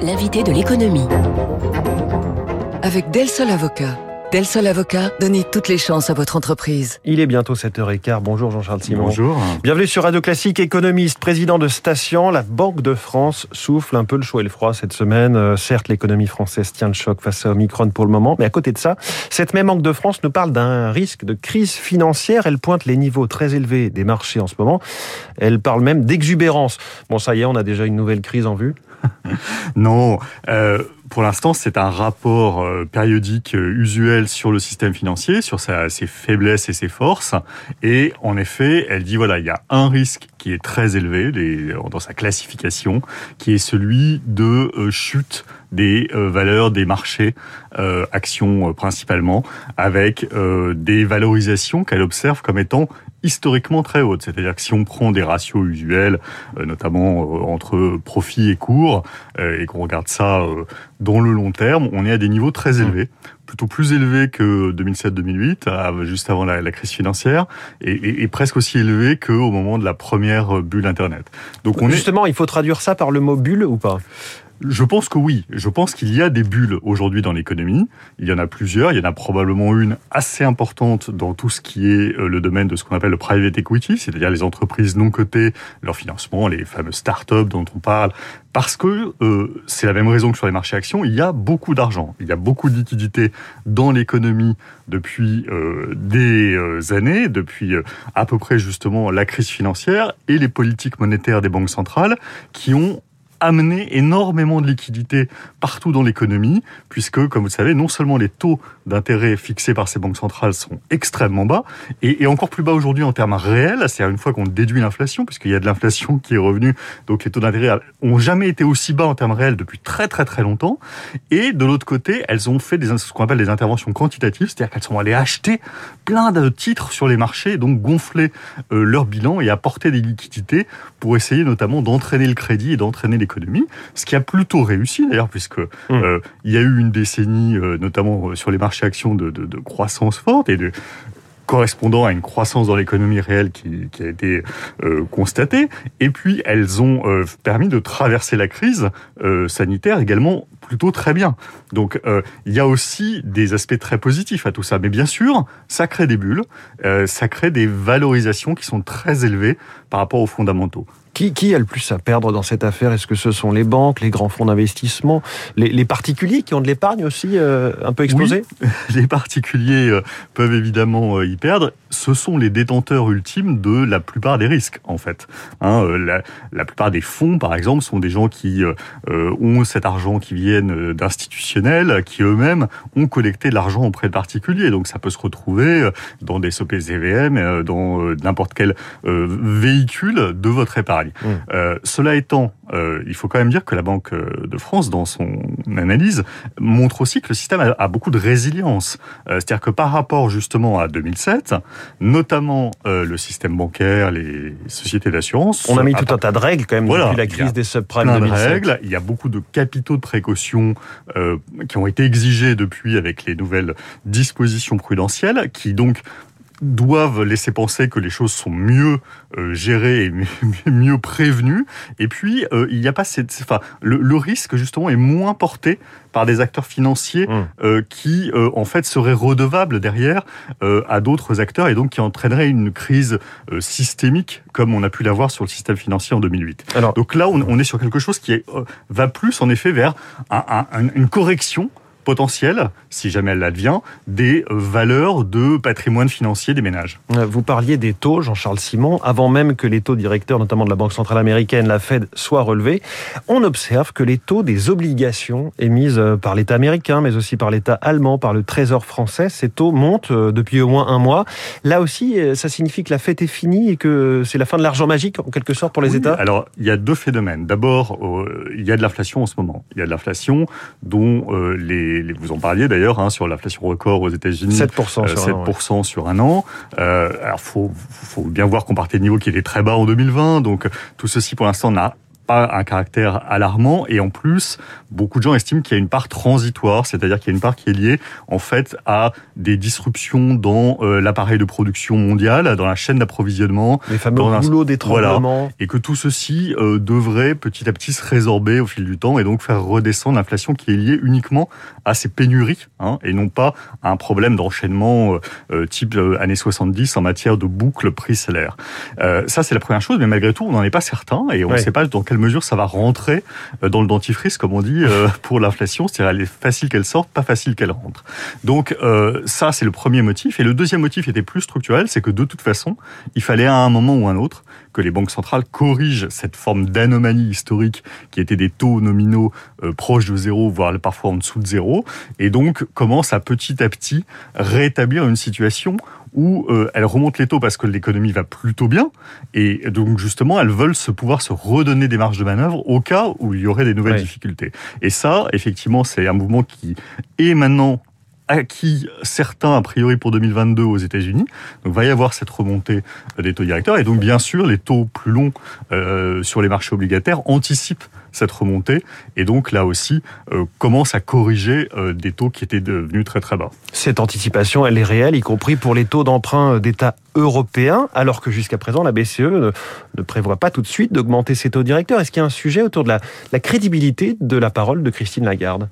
L'invité de l'économie. Avec Del Sol Avocat. Del Sol Avocat, donnez toutes les chances à votre entreprise. Il est bientôt 7h15. Bonjour Jean-Charles Simon. Bonjour. Bienvenue sur Radio Classique, économiste, président de Station. La Banque de France souffle un peu le chaud et le froid cette semaine. Euh, certes, l'économie française tient le choc face à Omicron pour le moment, mais à côté de ça, cette même Banque de France nous parle d'un risque de crise financière. Elle pointe les niveaux très élevés des marchés en ce moment. Elle parle même d'exubérance. Bon, ça y est, on a déjà une nouvelle crise en vue. non, euh, pour l'instant, c'est un rapport euh, périodique euh, usuel sur le système financier, sur sa, ses faiblesses et ses forces. Et en effet, elle dit voilà, il y a un risque qui est très élevé des, dans sa classification, qui est celui de euh, chute des valeurs des marchés, euh, actions principalement, avec des valorisations qu'elle observe comme étant historiquement très hautes. C'est-à-dire que si on prend des ratios usuels, notamment entre profit et cours, et qu'on regarde ça dans le long terme, on est à des niveaux très mmh. élevés plutôt plus élevés que 2007-2008, juste avant la, crise financière, et, et, et presque aussi élevés qu'au moment de la première bulle Internet. Donc on Justement, il faut traduire ça par le mot bulle ou pas? Je pense que oui. Je pense qu'il y a des bulles aujourd'hui dans l'économie. Il y en a plusieurs. Il y en a probablement une assez importante dans tout ce qui est euh, le domaine de ce qu'on appelle le private equity, c'est-à-dire les entreprises non cotées, leur financement, les fameuses start-up dont on parle. Parce que euh, c'est la même raison que sur les marchés actions, il y a beaucoup d'argent, il y a beaucoup de liquidités dans l'économie depuis euh, des euh, années, depuis à peu près justement la crise financière et les politiques monétaires des banques centrales qui ont amener énormément de liquidités partout dans l'économie, puisque, comme vous le savez, non seulement les taux d'intérêt fixés par ces banques centrales sont extrêmement bas, et, encore plus bas aujourd'hui en termes réels, c'est-à-dire une fois qu'on déduit l'inflation, puisqu'il y a de l'inflation qui est revenue, donc les taux d'intérêt ont jamais été aussi bas en termes réels depuis très très très longtemps, et de l'autre côté, elles ont fait ce qu'on appelle des interventions quantitatives, c'est-à-dire qu'elles sont allées acheter plein de titres sur les marchés, donc gonfler euh, leur bilan et apporter des liquidités pour essayer notamment d'entraîner le crédit et d'entraîner les ce qui a plutôt réussi d'ailleurs, puisque mmh. euh, il y a eu une décennie, euh, notamment euh, sur les marchés actions, de, de, de croissance forte et de correspondant à une croissance dans l'économie réelle qui, qui, a été euh, constatée. Et puis, elles ont euh, permis de traverser la crise euh, sanitaire également plutôt très bien. Donc, il y a aussi des aspects très positifs à tout ça. Mais bien sûr, ça crée des bulles, ça crée des valorisations qui sont très élevées par rapport aux fondamentaux. Qui, a le plus à perdre dans cette affaire? Est-ce que ce sont les banques, les grands fonds d'investissement, les, particuliers qui ont de l'épargne aussi euh, un peu explosé? Oui, Les particuliers euh, peuvent évidemment euh, y perdre. Ce sont les détenteurs ultimes de la plupart des risques, en fait. Hein, la, la, plupart des fonds, par exemple, sont des gens qui ont cet argent qui viennent d'institutionnels, qui eux-mêmes ont collecté de l'argent auprès de particuliers. Donc ça peut se retrouver dans des SOPCVM, dans n'importe quel véhicule de votre épargne. Mmh. Euh, cela étant, euh, il faut quand même dire que la Banque euh, de France, dans son analyse, montre aussi que le système a, a beaucoup de résilience. Euh, C'est-à-dire que par rapport justement à 2007, notamment le système bancaire, les sociétés d'assurance... On a mis tout un tas de règles quand même voilà, depuis la crise des subprimes 2007. De règles, il y a beaucoup de capitaux de précaution qui ont été exigés depuis avec les nouvelles dispositions prudentielles, qui donc doivent laisser penser que les choses sont mieux euh, gérées et mieux prévenues. Et puis, euh, il n'y a pas cette, enfin, le, le, risque justement est moins porté par des acteurs financiers mmh. euh, qui, euh, en fait, seraient redevables derrière euh, à d'autres acteurs et donc qui entraîneraient une crise euh, systémique comme on a pu l'avoir sur le système financier en 2008. Alors, donc là, on, on est sur quelque chose qui est, euh, va plus en effet vers un, un, une correction potentielle, si jamais elle l'advient, des valeurs de patrimoine financier des ménages. Vous parliez des taux, Jean-Charles Simon, avant même que les taux directeurs, notamment de la Banque centrale américaine, la Fed, soient relevés. On observe que les taux des obligations émises par l'État américain, mais aussi par l'État allemand, par le Trésor français, ces taux montent euh, depuis au moins un mois. Là aussi, euh, ça signifie que la fête est finie et que c'est la fin de l'argent magique, en quelque sorte, pour les oui, États? Alors, il y a deux phénomènes. D'abord, euh, il y a de l'inflation en ce moment. Il y a de l'inflation dont euh, les vous en parliez d'ailleurs hein, sur l'inflation record aux États-Unis, 7%, euh, 7 ouais. sur un an. Euh, alors faut faut bien voir qu'on partait de niveau qui était très bas en 2020, donc tout ceci pour l'instant n'a pas un caractère alarmant. Et en plus, beaucoup de gens estiment qu'il y a une part transitoire, c'est-à-dire qu'il y a une part qui est liée en fait à des disruptions dans euh, l'appareil de production mondiale, dans la chaîne d'approvisionnement, les fameux rouleaux d'étranglement, voilà, et que tout ceci euh, devrait petit à petit se résorber au fil du temps et donc faire redescendre l'inflation qui est liée uniquement à ces pénuries hein, et non pas à un problème d'enchaînement euh, type années 70 en matière de boucle prix-salaire. ça c'est la première chose, mais malgré tout on n'en est pas certain et on ne sait pas dans quelle mesure ça va rentrer euh, dans le dentifrice, comme on dit, euh, pour l'inflation. C'est-à-dire, elle est facile qu'elle sorte, pas facile qu'elle rentre. Donc, euh, ça, c'est le premier motif. Et le deuxième motif était plus structurel, c'est que de toute façon, il fallait à un moment ou un autre que les banques centrales corrigent cette forme d'anomalie historique qui était des taux nominaux proches de zéro, voire parfois en dessous de zéro, et donc commencent à petit à petit rétablir une situation où euh, elles remontent les taux parce que l'économie va plutôt bien, et donc justement elles veulent se pouvoir se redonner des marges de manœuvre au cas où il y aurait des nouvelles difficultés. Et ça, effectivement, c'est un mouvement qui est maintenant acquis certains a priori pour 2022 aux États-Unis. Donc va y avoir cette remontée des taux directeurs et donc bien sûr les taux plus longs euh, sur les marchés obligataires anticipent cette remontée et donc là aussi euh, commence à corriger euh, des taux qui étaient devenus très très bas. Cette anticipation, elle est réelle, y compris pour les taux d'emprunt d'États européens, alors que jusqu'à présent la BCE ne, prévoit pas tout de suite d'augmenter ses taux directeurs. Est-ce qu'il y a un sujet autour de la crédibilité de la parole de Christine Lagarde?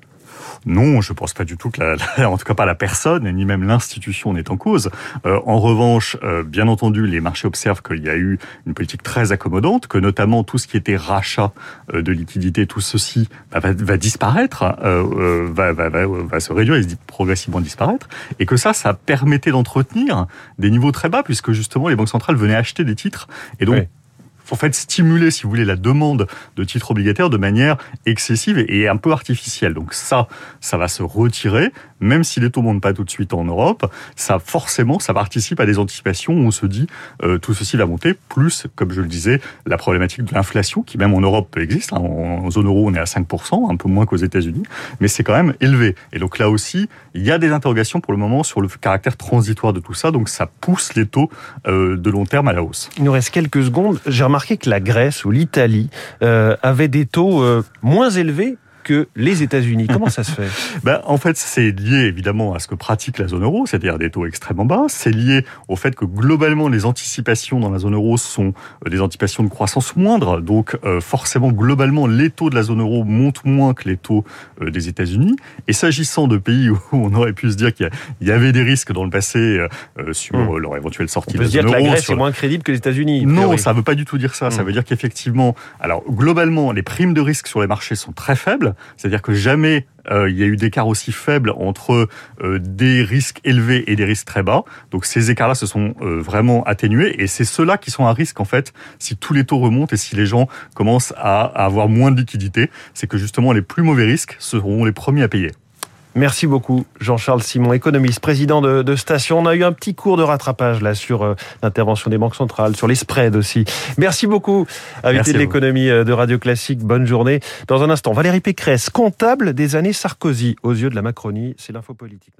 Non, je pense pas du tout que, la, en tout cas pas la personne, ni même l'institution n'est en cause. Euh, en revanche, euh, bien entendu, les marchés observent qu'il y a eu une politique très accommodante, que notamment tout ce qui était rachat euh, de liquidités, tout ceci bah, va, va, disparaître, va, va, va, se réduire et progressivement disparaître, et que ça, ça permettait d'entretenir des niveaux très bas, puisque justement les banques centrales venaient acheter des titres, et donc en fait stimuler, si vous voulez, la demande de titres obligataires de manière excessive et un peu artificielle. Donc ça, ça va se retirer, même si les taux montent pas tout de suite en Europe. Ça, forcément, ça participe à des anticipations où on se dit euh, tout ceci va monter. Plus, comme je le disais, la problématique de l'inflation qui même en Europe existe. Hein. En, zone euro, on est à 5%, un peu moins qu'aux États-Unis, mais c'est quand même élevé. Et donc là aussi, il y a des interrogations pour le moment sur le caractère transitoire de tout ça. Donc ça pousse les taux euh, de long terme à la hausse. Il nous reste quelques secondes. J'ai remarqué que la Grèce ou l'Italie euh, avaient des taux euh, moins élevés que les États-Unis. Comment ça se fait? Ben, En fait, c'est lié évidemment à ce que pratique la zone euro, c'est-à-dire des taux extrêmement bas. C'est lié au fait que globalement, les anticipations dans la zone euro sont euh, des anticipations de croissance moindre. Donc euh, forcément, globalement, les taux de la zone euro montent moins que les taux euh, des États-Unis. Et s'agissant de pays où on aurait pu se dire qu'il y avait des risques dans le passé sur hmm. leur éventuelle sortie de la zone euro... dire que la Grèce est moins crédible que les États-Unis. Non, ça ne veut pas du tout dire ça. Ça hmm. veut dire qu'effectivement, alors globalement, les primes de risque sur les marchés sont très faibles. C'est-à-dire que jamais euh, il y a eu d'écarts aussi faibles entre euh, des risques élevés et des risques très bas. Donc ces écarts-là se sont euh, vraiment atténués et c'est ceux-là qui sont à risque en fait si tous les taux remontent et si les gens commencent à avoir moins de liquidités. C'est que justement les plus mauvais risques seront les premiers à payer. Merci beaucoup, Jean-Charles Simon, économiste, président de, Station. On a eu un petit cours de rattrapage là sur euh, l'intervention des banques centrales, sur les spreads aussi. Merci beaucoup, invité de l'économie euh, de Radio Classique. Bonne journée. Dans un instant, Valérie Pécresse, comptable des années Sarkozy aux yeux de la Macronie. C'est l'info politique.